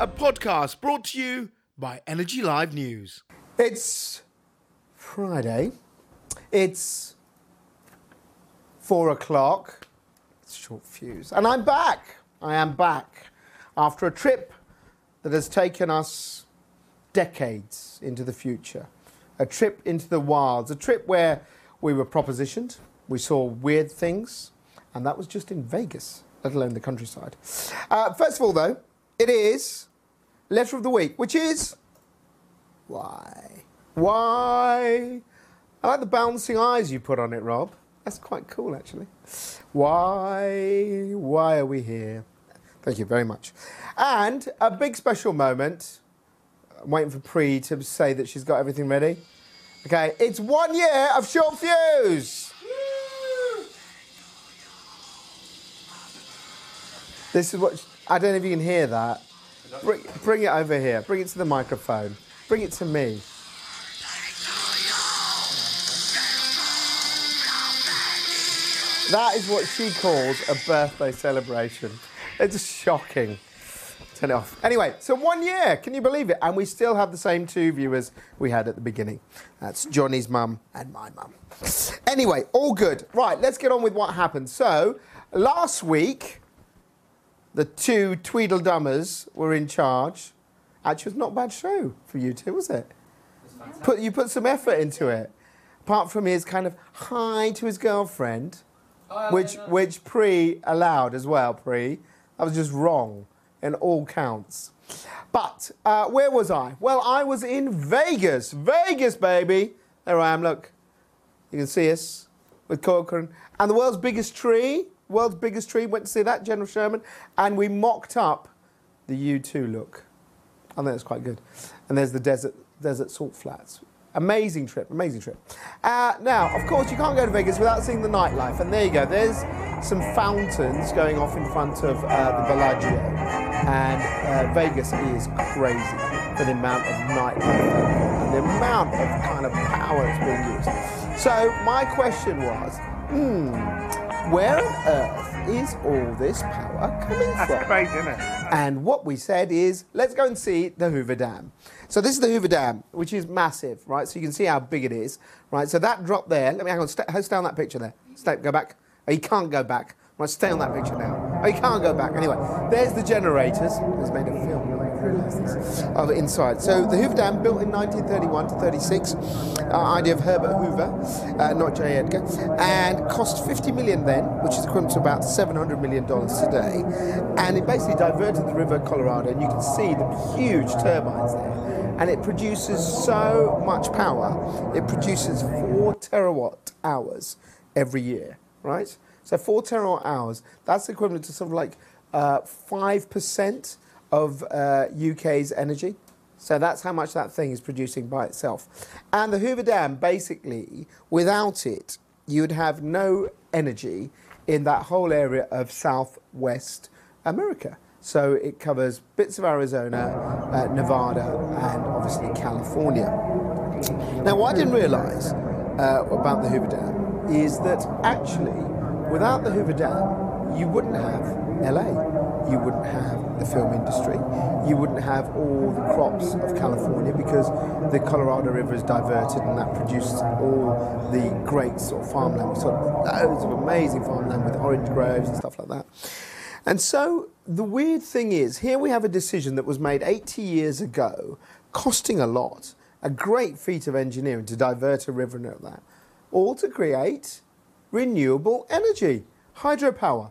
a podcast brought to you by Energy Live News. It's Friday. It's four o'clock. It's short fuse. And I'm back. I am back after a trip that has taken us decades into the future. A trip into the wilds. A trip where we were propositioned, we saw weird things, and that was just in Vegas, let alone the countryside. Uh, first of all, though, it is letter of the week, which is why? Why? I like the bouncing eyes you put on it, Rob. That's quite cool, actually. Why? Why are we here? Thank you very much. And a big special moment. I'm waiting for Pre to say that she's got everything ready. Okay, it's one year of Short Fuse. This is what I don't know if you can hear that. Bring, bring it over here. Bring it to the microphone. Bring it to me. That is what she calls a birthday celebration. It's shocking. Turn it off. Anyway, so one year, can you believe it? And we still have the same two viewers we had at the beginning. That's Johnny's mum and my mum. Anyway, all good. Right, let's get on with what happened. So, last week, the two Tweedledummers were in charge. Actually, it was not a bad show for you two, was it? Put, you put some effort into it. Apart from his kind of hi to his girlfriend, which, which Pre allowed as well, Pre. That was just wrong in all counts. But uh, where was I? Well, I was in Vegas. Vegas, baby. There I am, look. You can see us with Corcoran. And the world's biggest tree, world's biggest tree, went to see that, General Sherman. And we mocked up the U2 look. I think that's quite good. And there's the desert, desert salt flats. Amazing trip, amazing trip. Uh, now, of course, you can't go to Vegas without seeing the nightlife. And there you go. There's some fountains going off in front of uh, the Bellagio. And uh, Vegas is crazy for the amount of nightlife and the amount of kind of power that's being used. So my question was, hmm, where on earth is all this power coming That's from? crazy, isn't it? And what we said is, let's go and see the Hoover Dam. So this is the Hoover Dam, which is massive, right? So you can see how big it is, right? So that drop there, let me hang on, stay, stay on that picture there. Stay, go back. Oh, you can't go back. Right, stay on that picture now. Oh, you can't go back. Anyway, there's the generators. It's made a film. Of inside. So the Hoover Dam, built in 1931 to 36, uh, idea of Herbert Hoover, uh, not J. Edgar, and cost 50 million then, which is equivalent to about 700 million dollars today. And it basically diverted the River Colorado, and you can see the huge turbines there. And it produces so much power. It produces four terawatt hours every year, right? So four terawatt hours, that's equivalent to something like uh, 5% of uh, UK's energy. So that's how much that thing is producing by itself. And the Hoover Dam, basically, without it, you would have no energy in that whole area of southwest America. So it covers bits of Arizona, uh, Nevada, and obviously California. Now, what I didn't realise uh, about the Hoover Dam is that actually, without the Hoover Dam, you wouldn't have LA. You wouldn't have the film industry. You wouldn't have all the crops of California because the Colorado River is diverted and that produces all the great sort of farmland. We saw loads of amazing farmland with orange groves and stuff like that. And so the weird thing is, here we have a decision that was made 80 years ago, costing a lot, a great feat of engineering to divert a river and all that, all to create renewable energy, hydropower.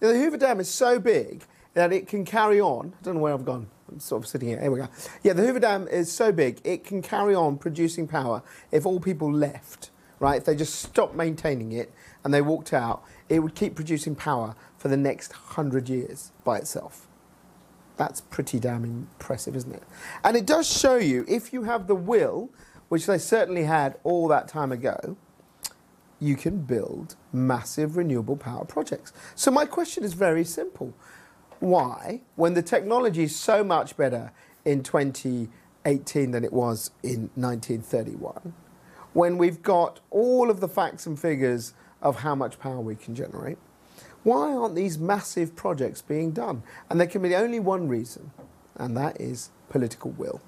Now, the Hoover Dam is so big that it can carry on. I don't know where I've gone. I'm sort of sitting here. Here we go. Yeah, the Hoover Dam is so big it can carry on producing power if all people left. Right? If they just stopped maintaining it and they walked out, it would keep producing power for the next hundred years by itself. That's pretty damn impressive, isn't it? And it does show you if you have the will, which they certainly had all that time ago, you can build massive renewable power projects. So my question is very simple. Why, when the technology is so much better in 2018 than it was in 1931, when we've got all of the facts and figures of how much power we can generate, why aren't these massive projects being done? And there can be only one reason, and that is political will.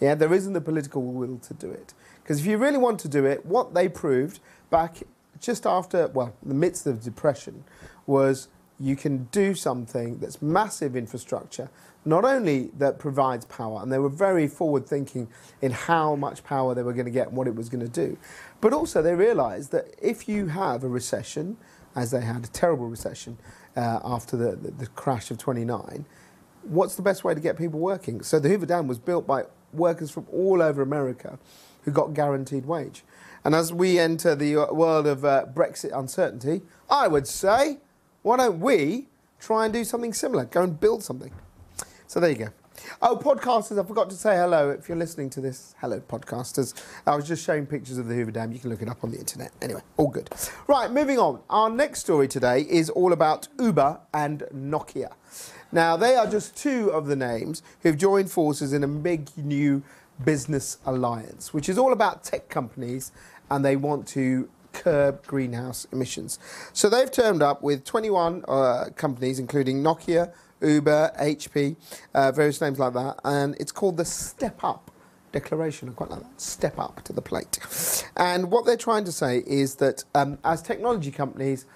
Yeah, there isn't the political will to do it. Because if you really want to do it, what they proved back just after, well, the midst of the depression, was you can do something that's massive infrastructure, not only that provides power, and they were very forward thinking in how much power they were going to get and what it was going to do, but also they realized that if you have a recession, as they had a terrible recession uh, after the, the, the crash of 29, what's the best way to get people working? So the Hoover Dam was built by workers from all over America who got guaranteed wage. And as we enter the uh, world of uh, Brexit uncertainty, I would say, why don't we try and do something similar? Go and build something. So there you go. Oh, podcasters, I forgot to say hello. If you're listening to this, hello, podcasters. I was just showing pictures of the Hoover Dam. You can look it up on the internet. Anyway, all good. Right, moving on. Our next story today is all about Uber and Nokia. Now, they are just two of the names who've joined forces in a big new business alliance, which is all about tech companies and they want to curb greenhouse emissions. So they've turned up with 21 uh, companies, including Nokia, Uber, HP, uh, various names like that, and it's called the Step Up Declaration. I quite like that. Step up to the plate. And what they're trying to say is that um, as technology companies,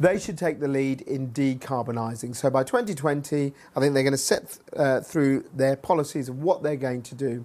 they should take the lead in decarbonising. So by 2020, I think they're going to set uh, through their policies of what they're going to do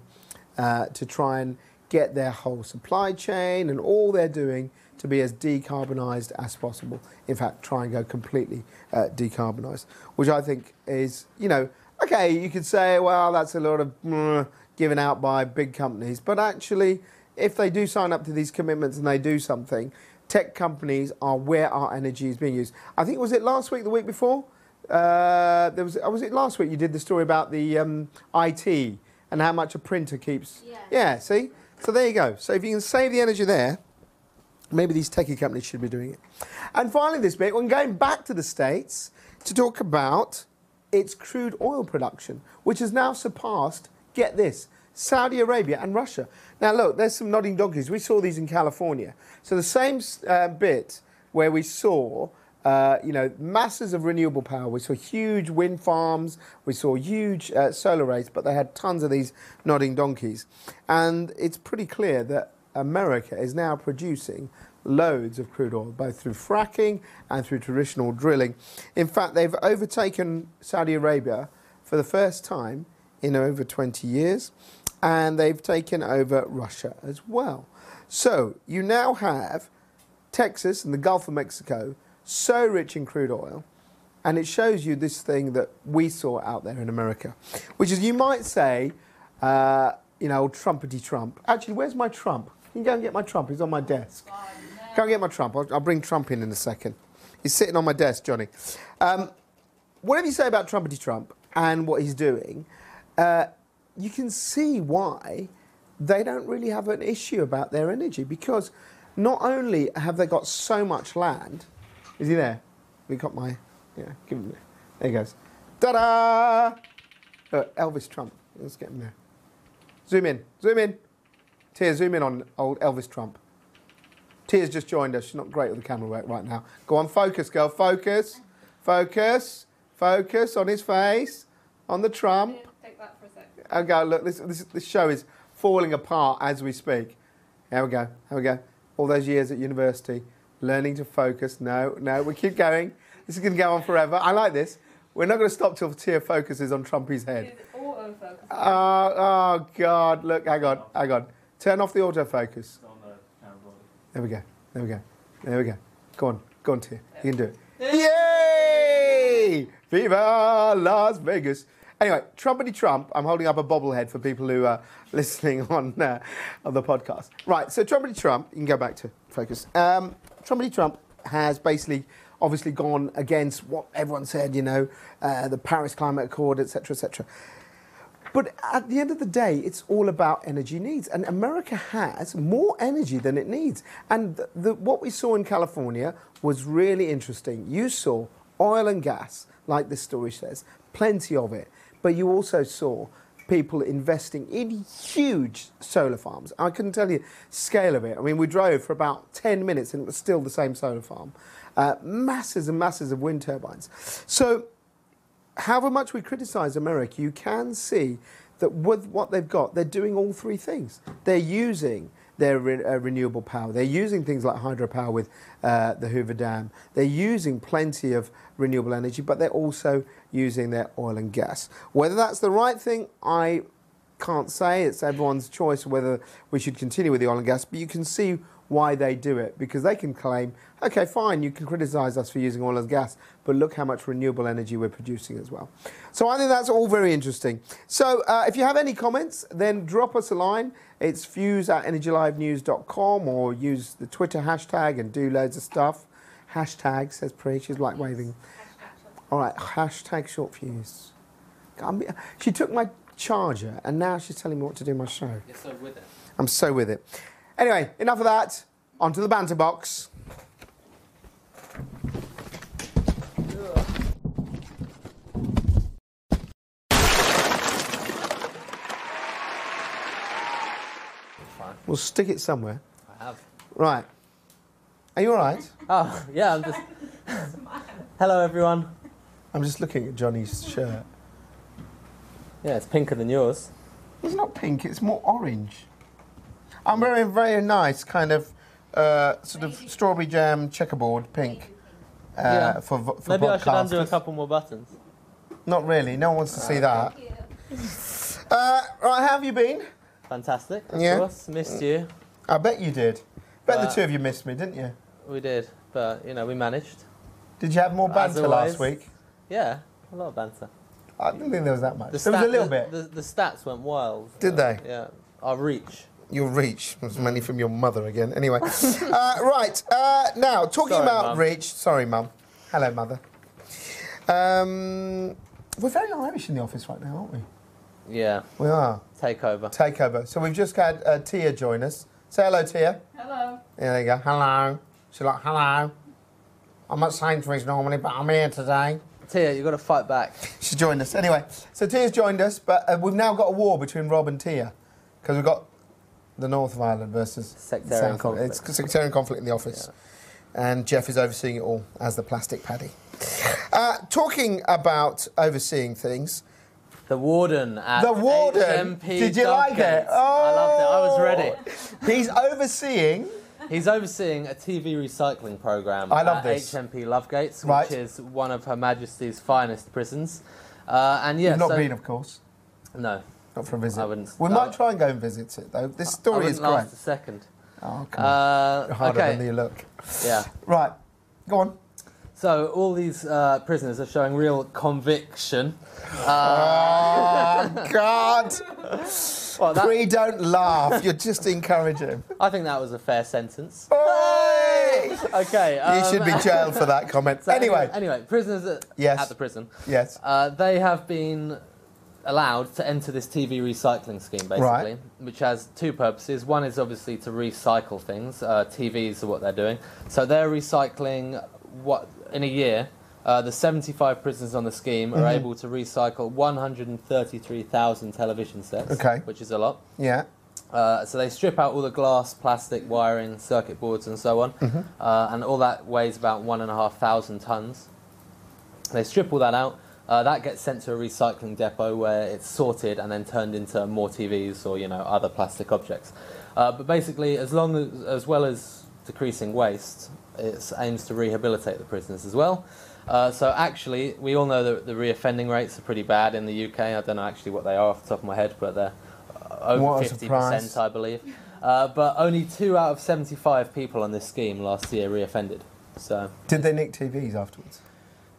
uh, to try and get their whole supply chain and all they're doing to be as decarbonised as possible. In fact, try and go completely uh, decarbonised, which I think is, you know, okay, you could say, well, that's a lot of mm, given out by big companies, but actually, if they do sign up to these commitments and they do something, tech companies are where our energy is being used. I think was it last week, the week before. Uh, there was, was it last week? You did the story about the um, IT and how much a printer keeps. Yeah. Yeah. See. So there you go. So if you can save the energy there, maybe these techie companies should be doing it. And finally, this bit, we're going back to the states to talk about its crude oil production, which has now surpassed. Get this. Saudi Arabia and Russia. Now, look, there's some nodding donkeys. We saw these in California. So the same uh, bit where we saw, uh, you know, masses of renewable power. We saw huge wind farms. We saw huge uh, solar arrays, but they had tons of these nodding donkeys. And it's pretty clear that America is now producing loads of crude oil, both through fracking and through traditional drilling. In fact, they've overtaken Saudi Arabia for the first time in over 20 years and they've taken over Russia as well. So you now have Texas and the Gulf of Mexico so rich in crude oil, and it shows you this thing that we saw out there in America, which is you might say, uh, you know, Trumpety Trump. Actually, where's my Trump? You can go and get my Trump. He's on my desk. Go and get my Trump. I'll, I'll bring Trump in in a second. He's sitting on my desk, Johnny. Um, whatever you say about Trumpety Trump and what he's doing, uh, you can see why they don't really have an issue about their energy because not only have they got so much land, is he there? We got my, yeah, give him there. He goes. Ta da! Uh, Elvis Trump. Let's get him there. Zoom in, zoom in. Tia, zoom in on old Elvis Trump. Tia's just joined us. She's not great with the camera work right now. Go on, focus, girl. Focus. Focus. Focus on his face. On the Trump. Take that for a sec. Okay, look, this, this, this show is falling apart as we speak. Here we go, here we go. All those years at university, learning to focus. No, no, we keep going. This is going to go on forever. I like this. We're not going to stop till Tia focuses on Trumpy's head. Oh, oh, God, look, hang on, hang on. Turn off the autofocus. on the camera body. There we go, there we go, there we go. Go on, go on, Tia. You can do it. Yay! Viva Las Vegas. Anyway, Trumpety Trump. I'm holding up a bobblehead for people who are listening on, uh, on the podcast. Right, so Trumpety Trump, you can go back to focus. Um, Trumpety Trump has basically obviously gone against what everyone said, you know, uh, the Paris Climate Accord, etc., etc. But at the end of the day, it's all about energy needs. And America has more energy than it needs. And the, the, what we saw in California was really interesting. You saw oil and gas, like this story says, plenty of it. But you also saw people investing in huge solar farms. I couldn't tell you scale of it. I mean, we drove for about 10 minutes and it was still the same solar farm. Uh, masses and masses of wind turbines. So however much we criticise America, you can see that with what they've got, they're doing all three things. They're using their re- uh, renewable power. They're using things like hydropower with uh, the Hoover Dam. They're using plenty of renewable energy, but they're also using their oil and gas. Whether that's the right thing, I can't say. It's everyone's choice whether we should continue with the oil and gas, but you can see why they do it because they can claim, okay, fine, you can criticise us for using oil and gas, but look how much renewable energy we're producing as well. So I think that's all very interesting. So uh, if you have any comments, then drop us a line. It's fuse at energylivenews.com or use the Twitter hashtag and do loads of stuff. Hashtag, says Pri, she's like waving. All right, hashtag short fuse. She took my charger and now she's telling me what to do my show. You're so with it. I'm so with it. Anyway, enough of that. Onto the banter box. We'll stick it somewhere. I have. Right. Are you all right? Oh, yeah, I'm just. Hello, everyone. I'm just looking at Johnny's shirt. Yeah, it's pinker than yours. It's not pink, it's more orange. I'm wearing a very nice kind of uh, sort of strawberry jam checkerboard pink uh, Yeah. for, vo- for Maybe I should undo a couple more buttons. Not really, no one wants to see that. Uh, right, how have you been? Fantastic. Of Yeah. course. Missed you. I bet you did. Bet the Uh, two of you missed me, didn't you? We did. But, you know, we managed. Did you have more As banter last week? Yeah, a lot of banter. I didn't think there was that much. The there was a little the, bit. The, the stats went wild. Did they? Yeah. Our reach. Your reach was mainly from your mother again. Anyway, uh, right uh, now talking Sorry, about Mum. reach. Sorry, mum. Hello, mother. Um, we're very Irish in the office right now, aren't we? Yeah. We are. Takeover. Takeover. So we've just had uh, Tia join us. Say hello, Tia. Hello. Yeah, there you go. Hello. She's like, hello. I'm at Sainsbury's normally, but I'm here today. Tia, you've got to fight back. She joined us. Anyway, so Tia's joined us, but uh, we've now got a war between Rob and Tia because we've got the North of Ireland versus Sectarian conflict. It's sectarian conflict in the office, and Jeff is overseeing it all as the plastic paddy. Uh, talking about overseeing things, The warden at the warden. HMP Did you like it? Oh, I loved it. I was ready. He's overseeing. He's overseeing a TV recycling program I love at this. HMP Lovegates, which Right. is one of Her Majesty's finest prisons. Uh, and yeah, You've not so, been, of course, no, not for a visit. I wouldn't- We I- might try and go and visit it though. This story wouldn't is great. last a second. Oh, come on. Uh, Harder okay, than you look. yeah. Right, go on. So all these uh, prisoners are showing real conviction. Oh God! Well, that, Pre, don't laugh. You're just encouraging. I think that was a fair sentence. Okay. You um, should be jailed for that comment. so anyway, anyway, prisoners at, Yes. at the prison. yes. Uh, they have been allowed to enter this TV recycling scheme, basically, Right. which has two purposes. One is obviously to recycle things. Uh, TVs are what they're doing. So they're recycling what in a year. Uh, the 75 prisoners on the scheme are Mhm. able to recycle 133,000 television sets, Okay. which is a lot. Yeah. Uh, so they strip out all the glass, plastic, wiring, circuit boards, and so on, Mm-hmm. uh, and all that weighs about one and a half thousand tons. They strip all that out. Uh, that gets sent to a recycling depot where it's sorted and then turned into more TVs or you know other plastic objects. Uh, but basically, as long as as well as decreasing waste, it aims to rehabilitate the prisoners as well. Uh, so actually, we all know that the reoffending rates are pretty bad in the UK. I don't know actually what they are off the top of my head, but they're over fifty percent, I believe. Uh, but only two out of seventy-five people on this scheme last year reoffended. So Did they nick TVs afterwards?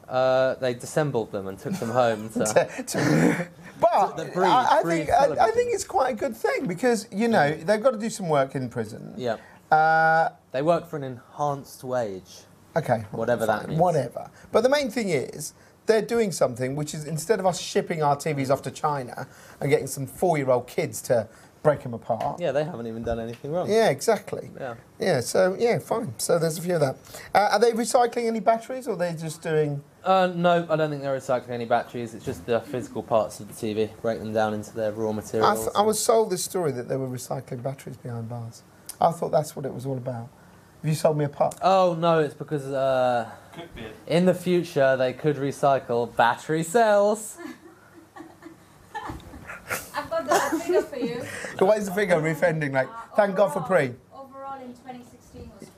Uh, they dissembled them and took them home. To, To- to- but breed- I, I think I, I think it's quite a good thing because you know they've got to do some work in prison. yeah, Uh, they work for an enhanced wage. Okay. Whatever that means. Whatever. But the main thing is, they're doing something which is instead of us shipping our TVs off to China and getting some four year old kids to break them apart. Yeah, they haven't even done anything wrong. Yeah, exactly. Yeah. Yeah, so, yeah, fine. So there's a few of that. Uh, are they recycling any batteries or are they just doing. Uh, no, I don't think they're recycling any batteries. It's just the physical parts of the TV. Break them down into their raw I, materials. th- I was sold this story that they were recycling batteries behind bars. I thought that's what it was all about. Have you sold me a pot? Oh no, it's because uh, Could be. In the future, they could recycle battery cells. I've got the figure for you. So what is the figure reoffending like? Uh, Thank God for overall- pre. Overall in 2016 was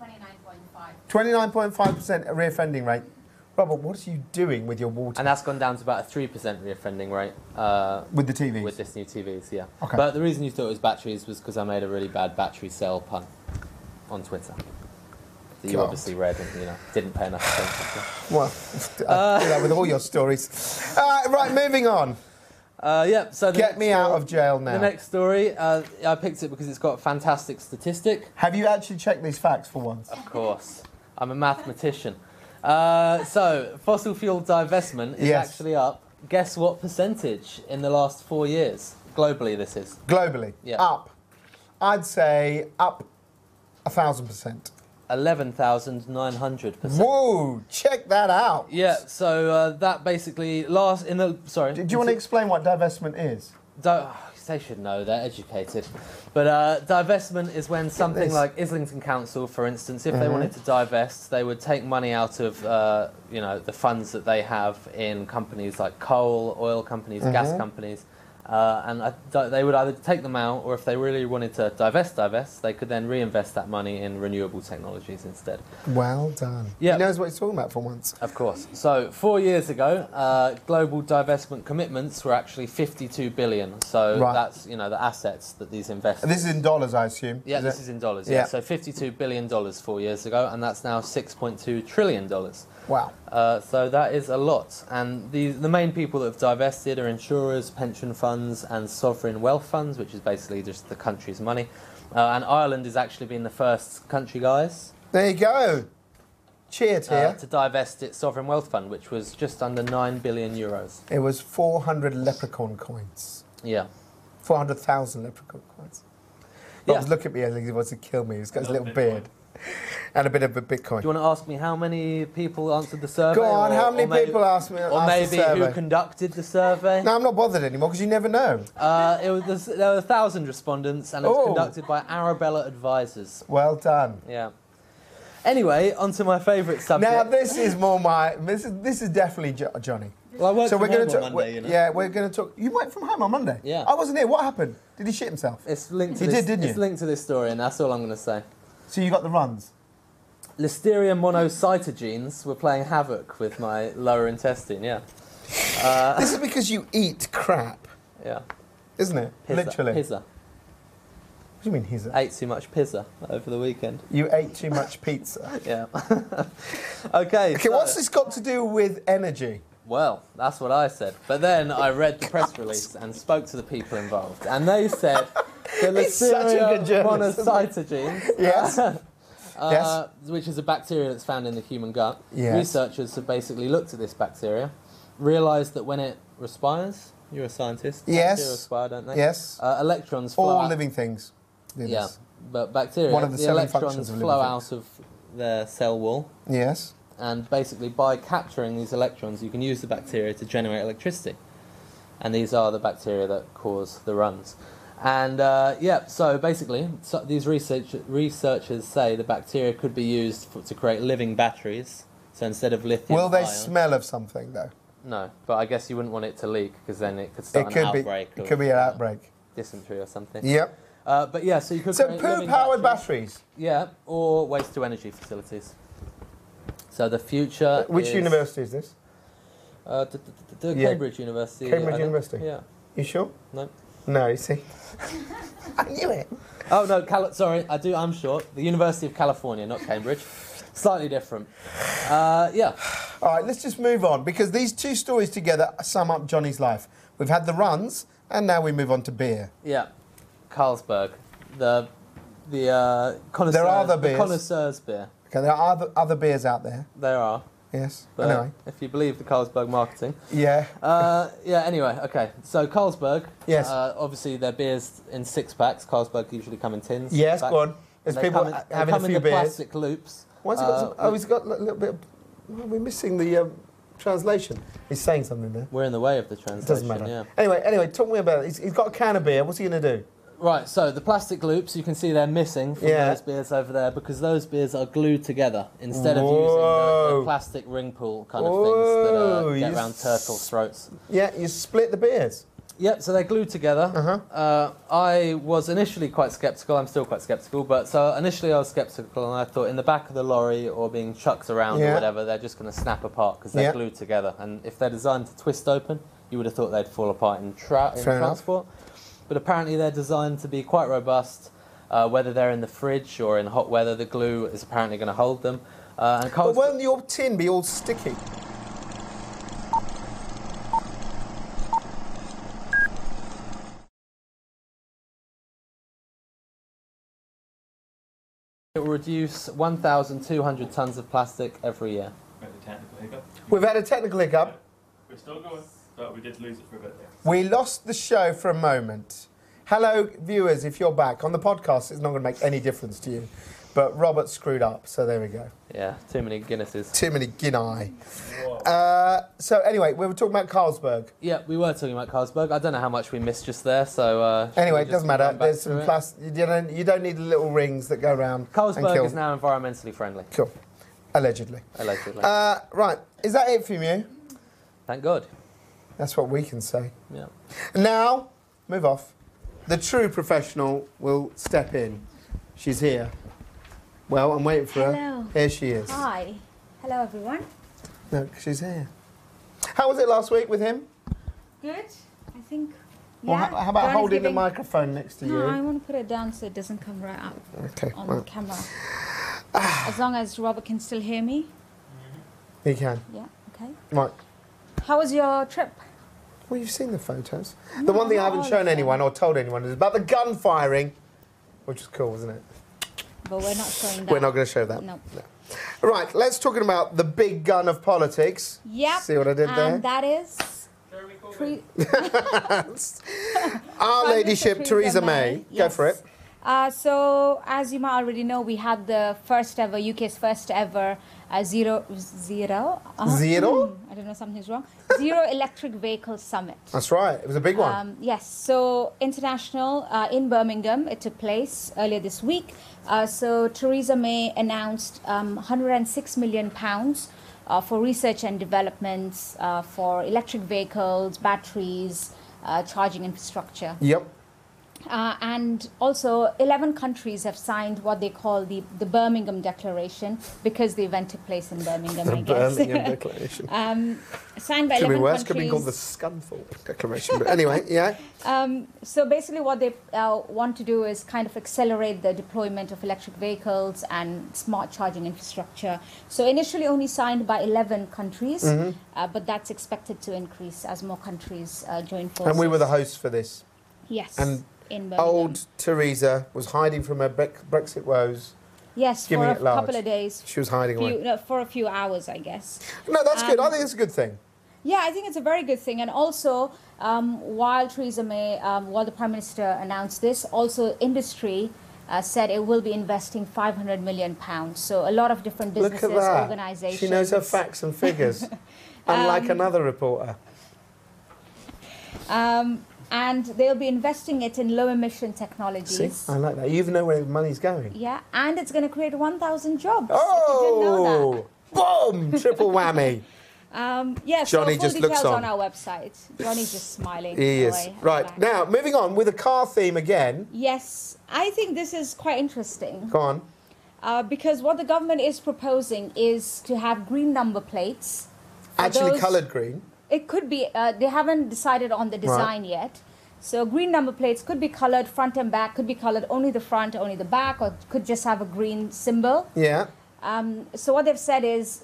29.5. 29.5% reoffending rate. Robert, what are you doing with your water? And that's gone down to about a 3% reoffending rate uh, with the TVs? with this new TVs, yeah. Okay. But the reason you thought it was batteries was because I made a really bad battery cell pun on Twitter. That you God. obviously read and, you know, didn't pay enough attention to. Well, I do that with all your stories. Uh, right, moving on. Uh, yeah, so Get me out of jail now. The next story, uh, I picked it because it's got a fantastic statistic. Have you actually checked these facts for once? Of course. I'm a mathematician. Uh, so, fossil fuel divestment is Yes. actually up. Guess what percentage in the last four years? Globally, this is. Globally, Yeah. up. I'd say up a thousand percent. 11,900%. Whoa! Check that out. Yeah, so uh, that basically last in the sorry. Do you want to explain what divestment is? Di- they should know. They're educated. But uh, divestment is when something like Islington Council, for instance, if they Mhm. wanted to divest, they would take money out of uh, you know the funds that they have in companies like coal, oil companies, gas Mhm. companies. Uh, and I, they would either take them out, or if they really wanted to divest, divest, they could then reinvest that money in renewable technologies instead. Well done. Yeah. He knows what he's talking about for once. Of course. So four years ago, uh, global divestment commitments were actually 52 billion. So Right. that's you know the assets that these investors. This is in dollars, I assume. yeah, is this it? is in dollars. Yeah. Yeah. So 52 billion dollars four years ago, and that's now 6.2 trillion dollars. Wow. Uh, so that is a lot. And the the main people that have divested are insurers, pension funds, and sovereign wealth funds, which is basically just the country's money. Uh, and Ireland has actually been the first country, guys, There you go. Cheer, uh, to divest its sovereign wealth fund, which was just under 9 billion euros. It was 400 leprechaun coins. Yeah. 400,000 leprechaun coins. Yeah. Rob's look at me as if he wants to kill me. He's got his little little beard. And a bit of a Bitcoin. Do you want to ask me how many people answered the survey? Go on, or- how many or maybe- people asked me Or asked maybe the who conducted the survey? No, I'm not bothered anymore because you never know. Uh, it was, there were a thousand respondents, and it was Oh. conducted by Arabella Advisors. Well done. Yeah. Anyway, on to my favourite subject. Now this is more my. This is this is definitely jo- Johnny. well, I worked So we're going to talk. Monday, you know. Yeah, we're going to talk. You went from home on Monday. Yeah. I wasn't here. What happened? Did he shit himself? It's linked to You this, did, didn't It's you? linked to this story, and that's all I'm going to say. So you got the runs. Listeria monocytogenes were playing havoc with my lower intestine. Yeah. Uh, This is because you eat crap, yeah. isn't it? Pizza. Literally. Pizza. What do you mean he's? Ate too much pizza over the weekend. You ate too much pizza. Yeah. okay. Okay, so- what's this got to do with energy? Well, that's what I said. But then I read the press release and spoke to the people involved, and they said the He's such a Listeria good journalist, isn't monocytogenes, Yes. uh, which is a bacteria that's found in the human gut. Yes. Researchers have basically looked at this bacteria, realised that when it respires, you're a scientist. Yes. Bacteria respire, don't they? Yes. Uh, electrons flow All out. living things. do Yeah, this. but bacteria, One of the the, electrons of flow out of their cell wall Yes. and basically by capturing these electrons you can use the bacteria to generate electricity and these are the bacteria that cause the runs and uh, yeah so basically so these research, researchers say the bacteria could be used for, to create living batteries so instead of lithium Will they ion- smell of something though? no but i guess you wouldn't want it to leak because then it could start It could an be. outbreak It of, could be an uh, outbreak. dysentery or something Yep. uh, but yeah so you could So poo-powered batteries. batteries. yeah or waste to energy facilities so the future Which is- university is this? Uh, d- Yeah. Cambridge University. Cambridge University? Yeah. You sure? No. No. You see. I knew it. Oh no, Cal- sorry, I do. I'm short. The University of California, not Cambridge. Slightly different. Uh, yeah. All right, let's just move on because these two stories together sum up Johnny's life. We've had the runs, and now we move on to beer. Yeah. Carlsberg, the the uh, connoisseurs, There are other beers. the beers. connoisseurs beer. Okay, there are other, other beers out there. There are. Yes. But anyway. if you believe the Carlsberg marketing. Yeah. Uh, yeah, anyway, okay. So Carlsberg, Yes. uh, obviously their beers in six packs. Carlsberg usually come in tins. Yes. Go on. There's They people in, having a few in the beers. plastic loops. Why's he got some, Uh, oh, he's got a little bit. Of, we're missing the um, translation. He's saying something there. We're in the way of the translation. It doesn't matter. Yeah. Anyway, anyway, talk to me about it. He's, he's got a can of beer. What's he going to do? Right, so the plastic loops, you can see they're missing from Yeah. those beers over there because those beers are glued together instead of using the, the plastic ring pull kind of things that Whoa, uh, get around turtles' throats. Yeah, you split the beers. Yep, so they're glued together. Uh-huh. Uh, I was initially quite skeptical. I'm still quite skeptical, but so initially I was skeptical, and I thought in the back of the lorry or being chucked around Yeah. or whatever, they're just going to snap apart because they're Yeah. glued together. And if they're designed to twist open, you would have thought they'd fall apart in, tra- in Fair enough. Transport. But apparently they're designed to be quite robust. Uh, whether they're in the fridge or in hot weather, the glue is apparently going to hold them. Uh, and But won't your tin be all sticky? it will reduce 1,200 tons of plastic every year. Had a technical hiccup. We've had a technical hiccup. We're still going, but we did lose it for a bit there. We lost the show for a moment. Hello, viewers, if you're back. On the podcast, it's not going to make any difference to you. But Robert screwed up, so there we go. Yeah, too many Guinnesses. Too many Guinea. Whoa. Uh, so, anyway, we were talking about Carlsberg. Yeah, we were talking about Carlsberg. I don't know how much we missed just there, so. Uh, Anyway, it doesn't matter. There's through some it? plastic. You don't, you don't need the little rings that go around. and Carlsberg kill. is now environmentally friendly, Cool. Allegedly. allegedly. Uh, right. Is that it from you? Thank God. That's what we can say. Yeah. Now, move off. The true professional will step in. She's here. Well, I'm waiting for her. Hello. Here she is. Hi. Hello, everyone. Look, she's here. How was it last week with him? Good. I think. Well, yeah. how, how about John is holding the microphone next to you? No, I want to put it down so it doesn't come right up Okay, on right. camera. Ah. as long as Robert can still hear me. He can. Yeah. Okay. Right. How was your trip? Well, you've seen the photos. the one thing I haven't shown anyone or told anyone is about the gun firing, which is cool, isn't it? But we're not showing that. We're not going to show that. No. Right, let's talk about the big gun of politics. Yep. See what I did there? And that is. Tre- Our Prime ladyship, Theresa May. Go for it. Uh, so, as you might already know, we had the first ever, UK's first ever uh, zero, zero? Uh, Zero? I don't know, something's wrong. Zero electric vehicle summit. That's right. It was a big one. Um, yes, so international uh, in Birmingham, it took place earlier this week. Uh, so Theresa May announced um, 106 million pounds uh, for research and developments uh, for electric vehicles, batteries, uh, charging infrastructure. yep. Uh, and also, 11 countries have signed what they call the, the Birmingham Declaration because the event took place in Birmingham, I guess. Birmingham Declaration. um, signed by Could be 11 worse. Could be called the. Scunthorpe Declaration. But anyway, yeah. Um, so basically, what they uh, want to do is kind of accelerate the deployment of electric vehicles and smart charging infrastructure. So initially, only signed by 11 countries, Mm-hmm. uh, but that's expected to increase as more countries uh, join forces. And we were the hosts for this. yes and in Birmingham. Old Theresa was hiding from her Brexit woes. yes for a couple of days. She was hiding Few, away. no, for a few hours, I guess. No, that's good. I Um, think it's a good thing. Yeah, I think it's a very good thing. And also, um, while Theresa May, um, while the Prime Minister announced this, also industry uh, said it will be investing 500 million pounds. So a lot of different Look businesses, at that. organizations. She knows her facts and figures, unlike Um, another reporter. Um, and they'll be investing it in low emission technologies. See, I like that. You even know where the money's going. Yeah, and it's going to create 1,000 jobs. if you didn't know Oh, boom! Triple whammy. Um, yeah, Johnny so full just looks details on. on our website. Johnny's just smiling. He is. away. Right, now, moving on with a car theme again. Yes, I think this is quite interesting. Go on. Uh, because what the government is proposing is to have green number plates. Actually, coloured green. It could be. Uh, they haven't decided on the design yet. So green number plates could be colored front and back. Could be colored only the front, only the back, or could just have a green symbol. Yeah. Um, so what they've said is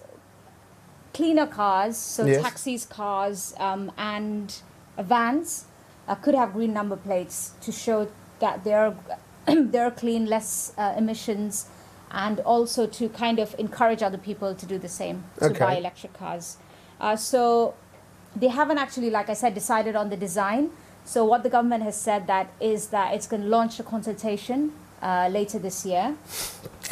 cleaner cars, so Yes. taxis, cars, um, and vans uh, could have green number plates to show that they're they're clean, less uh, emissions, and also to kind of encourage other people to do the same to Okay. buy electric cars. Uh, so they haven't actually, like I said, decided on the design. So what the government has said that is that it's going to launch a consultation uh, later this year.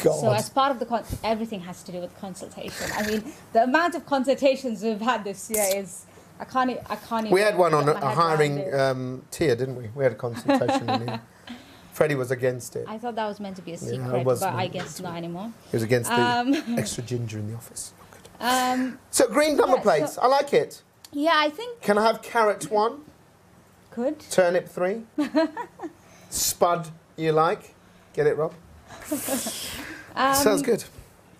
God. So as part of the con- everything has to do with consultation. I mean, the amount of consultations we've had this year is I can't I can't even. we had one on a, hiring um, tier, didn't we? We had a consultation in here. Freddie was against it. I thought that was meant to be a Yeah, secret, was but I guess not anymore. He was against the Um, extra ginger in the office. Um, So green number Yeah, plates. so- I like it. Yeah, I think Can I have carrot one, could. turnip three, spud you like? Get it, Rob? Um, Sounds good.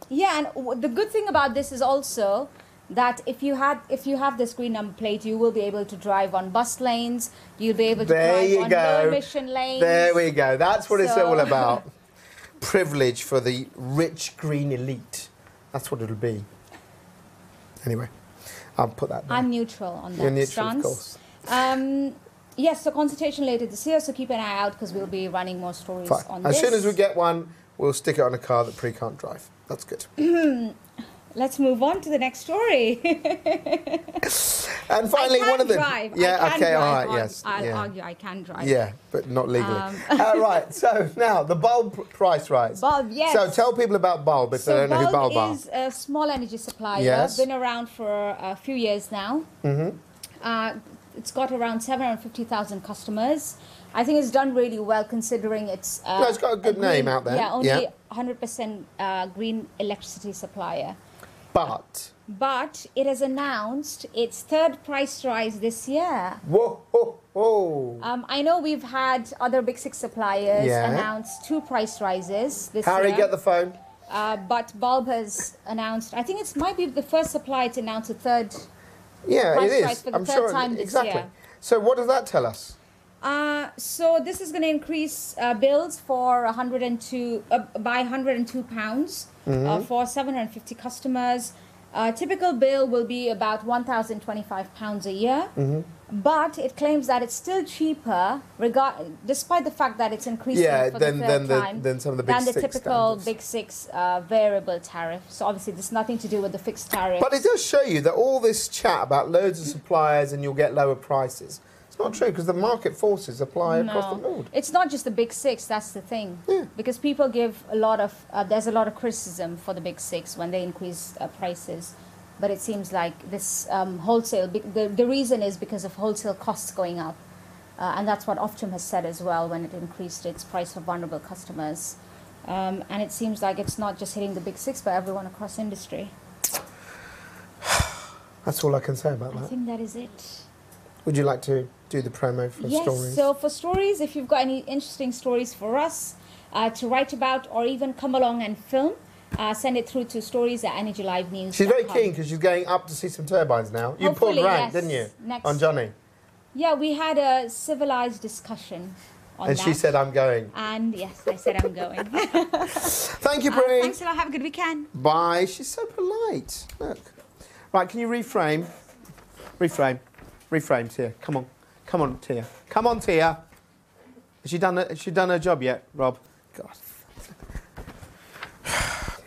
Yeah, and w- the good thing about this is also that if you had if you have this green number plate, you will be able to drive on bus lanes. You'll be able to There drive you on go. low emission lanes. There we go. That's what it's all about. Privilege for the rich green elite. That's what it'll be. Anyway, I'll put that there. I'm neutral on that You're neutral, stance. of course. Um, yes, so consultation later this year. So keep an eye out because we'll be running more stories Fine. on As this. As soon as we get one, we'll stick it on a car that Pre can't drive. That's good. Let's move on to the next story. And finally, one of them. drive. Yeah. Okay. All right. on- yes. I'll yeah. argue I can drive. Yeah, but not legally. Um, uh, right. So now the bulb price rise. Bulb, yes. So tell people about bulb if So they don't know who bulb Bulb is a small energy supplier. Yes. Been around for a few years now. Mm-hmm. Uh, it's got around 750,000 customers. I think it's done really well considering it's. Uh, No, it's got a good name out there. Yeah, only Yeah. 100% uh, green electricity supplier. But But it has announced its third price rise this year. whoa, whoa, whoa. Um, I know we've had other big six suppliers Yeah. announce two price rises this Harry, year. Harry, get the phone. Uh, but Bulb has announced, I think it might be the first supplier to announce a third. Yeah, Price it is. rise for the I'm third sure. time this exactly. year. So what does that tell us? Uh, so this is going to increase uh, bills for 102 uh, by 102 pounds Mm-hmm. uh, for 750 customers. Uh, typical bill will be about 1,025 pounds a year, Mm-hmm. but it claims that it's still cheaper, regard despite the fact that it's increasing Yeah, for than- the than third the- time than some of the big than the typical standards. big six uh, variable tariff. So obviously, there's nothing to do with the fixed tariff. But it does show you that all this chat about loads of suppliers and you'll get lower prices. Not true because the market forces apply across the board. It's not just the big six. That's the thing. Yeah. Because people give a lot of uh, there's a lot of criticism for the big six when they increase uh, prices, but it seems like this um, wholesale. The the reason is because of wholesale costs going up, uh, and that's what Ofgem has said as well when it increased its price for vulnerable customers. Um, and it seems like it's not just hitting the big six, but everyone across industry. That's all I can say about I that. I think that is it. Would you like to do the promo for yes. stories? So for stories, if you've got any interesting stories for us uh, to write about, or even come along and film, uh, send it through to stories at Energy Live News. She's very keen because she's going up to see some turbines now. You pulled Hopefully, rank, yes. didn't you? Next- On Johnny. Yeah, we had a civilized discussion And that. she said, I'm going. And yes, I said I'm going. Thank you, Uh, Bree. thanks a lot. Have a good weekend. Bye. She's so polite. Look. Right, can you reframe? Reframe. Reframe, here. Come on. Come on, Tia. Come on, Tia. Has she done, has she done her job yet, Rob? God.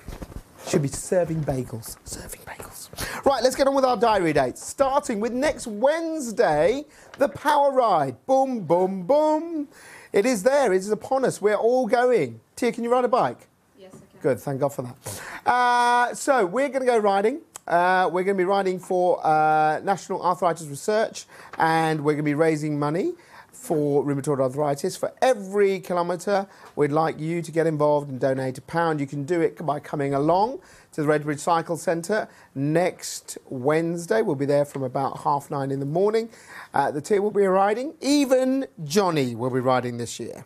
Should be serving bagels. Serving bagels. Right, let's get on with our diary dates. Starting with next Wednesday, the Power Ride. Boom, boom, boom. It is there. It is upon us. We're all going. Tia, can you ride a bike? Yes, okay. Good, thank God for that. Uh, so we're going to go riding. Uh, we're going to be riding for uh, National Arthritis Research, and we're going to be raising money for rheumatoid arthritis. For every kilometre, we'd like you to get involved and donate a pound. You can do it by coming along to the Redbridge Cycle Centre next Wednesday. We'll be there from about half nine in the morning. Uh, the team will be riding. Even Johnny will be riding this year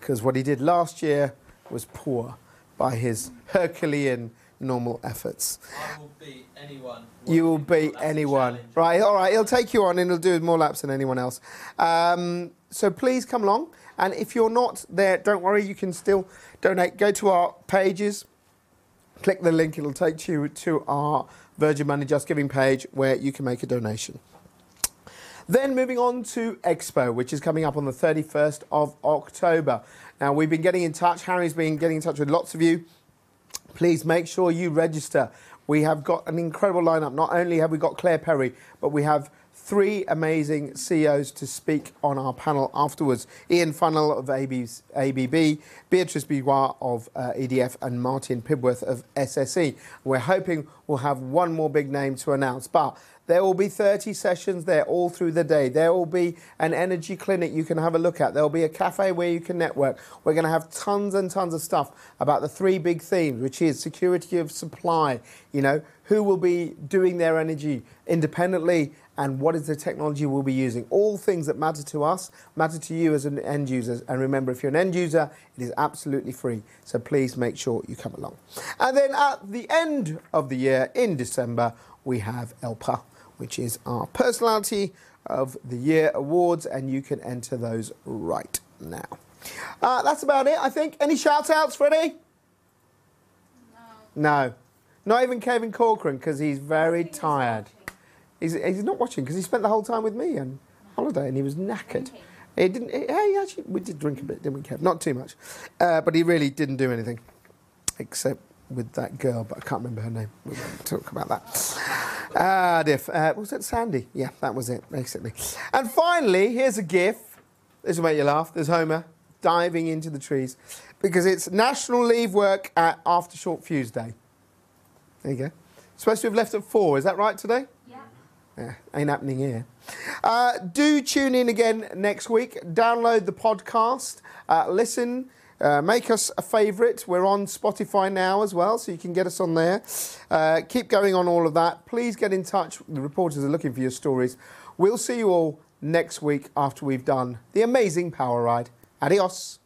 because what he did last year was poor by his Herculean normal efforts. I will beat anyone. You will beat anyone. Right, all right, he'll take you on and he'll do more laps than anyone else. Um, so please come along. And if you're not there, don't worry, you can still donate. Go to our pages, click the link, it'll take you to our Virgin Money Just Giving page where you can make a donation. Then moving on to Expo, which is coming up on the 31st of October. Now, we've been getting in touch. Harry's been getting in touch with lots of you. Please make sure you register. We have got an incredible lineup. Not only have we got Claire Perry, but we have three amazing CEOs to speak on our panel afterwards. Ian Funnell of AB's, ABB, Beatrice Bigois of uh, EDF, and Martin Pibworth of SSE. We're hoping we'll have one more big name to announce, but There will be 30 sessions there all through the day. There will be an energy clinic you can have a look at. There will be a cafe where you can network. We're going to have tons and tons of stuff about the three big themes, which is security of supply, you know, who will be doing their energy independently and what is the technology we'll be using. All things that matter to us matter to you as an end user. And remember, if you're an end user, it is absolutely free. So please make sure you come along. And then at the end of the year, in December, we have ELPA, which is our Personality of the Year awards, and you can enter those right now. Uh, that's about it, I think. Any shout outs, Freddie? No. No. Not even Kevin Corcoran, because he's very tired. He's, he's not watching because he spent the whole time with me on holiday and he was knackered. He didn't. He, hey, actually, we did drink a bit, didn't we, Kev? Not too much, uh, but he really didn't do anything except with that girl, but I can't remember her name. We won't talk about that. Ah, diff. Uh, was it Sandy? Yeah, that was it, basically. And finally, here's a GIF. This will make you laugh. There's Homer diving into the trees because it's National Leave Work at After Short Fuse Day. There you go. Supposed to have left at four. Is that right today? Yeah. Yeah, ain't happening here. Uh, do tune in again next week. Download the podcast. Uh, listen. Uh, make us a favourite. We're on Spotify now as well, so you can get us on there. Uh, keep going on all of that. Please get in touch. The reporters are looking for your stories. We'll see you all next week after we've done the amazing power ride. Adios.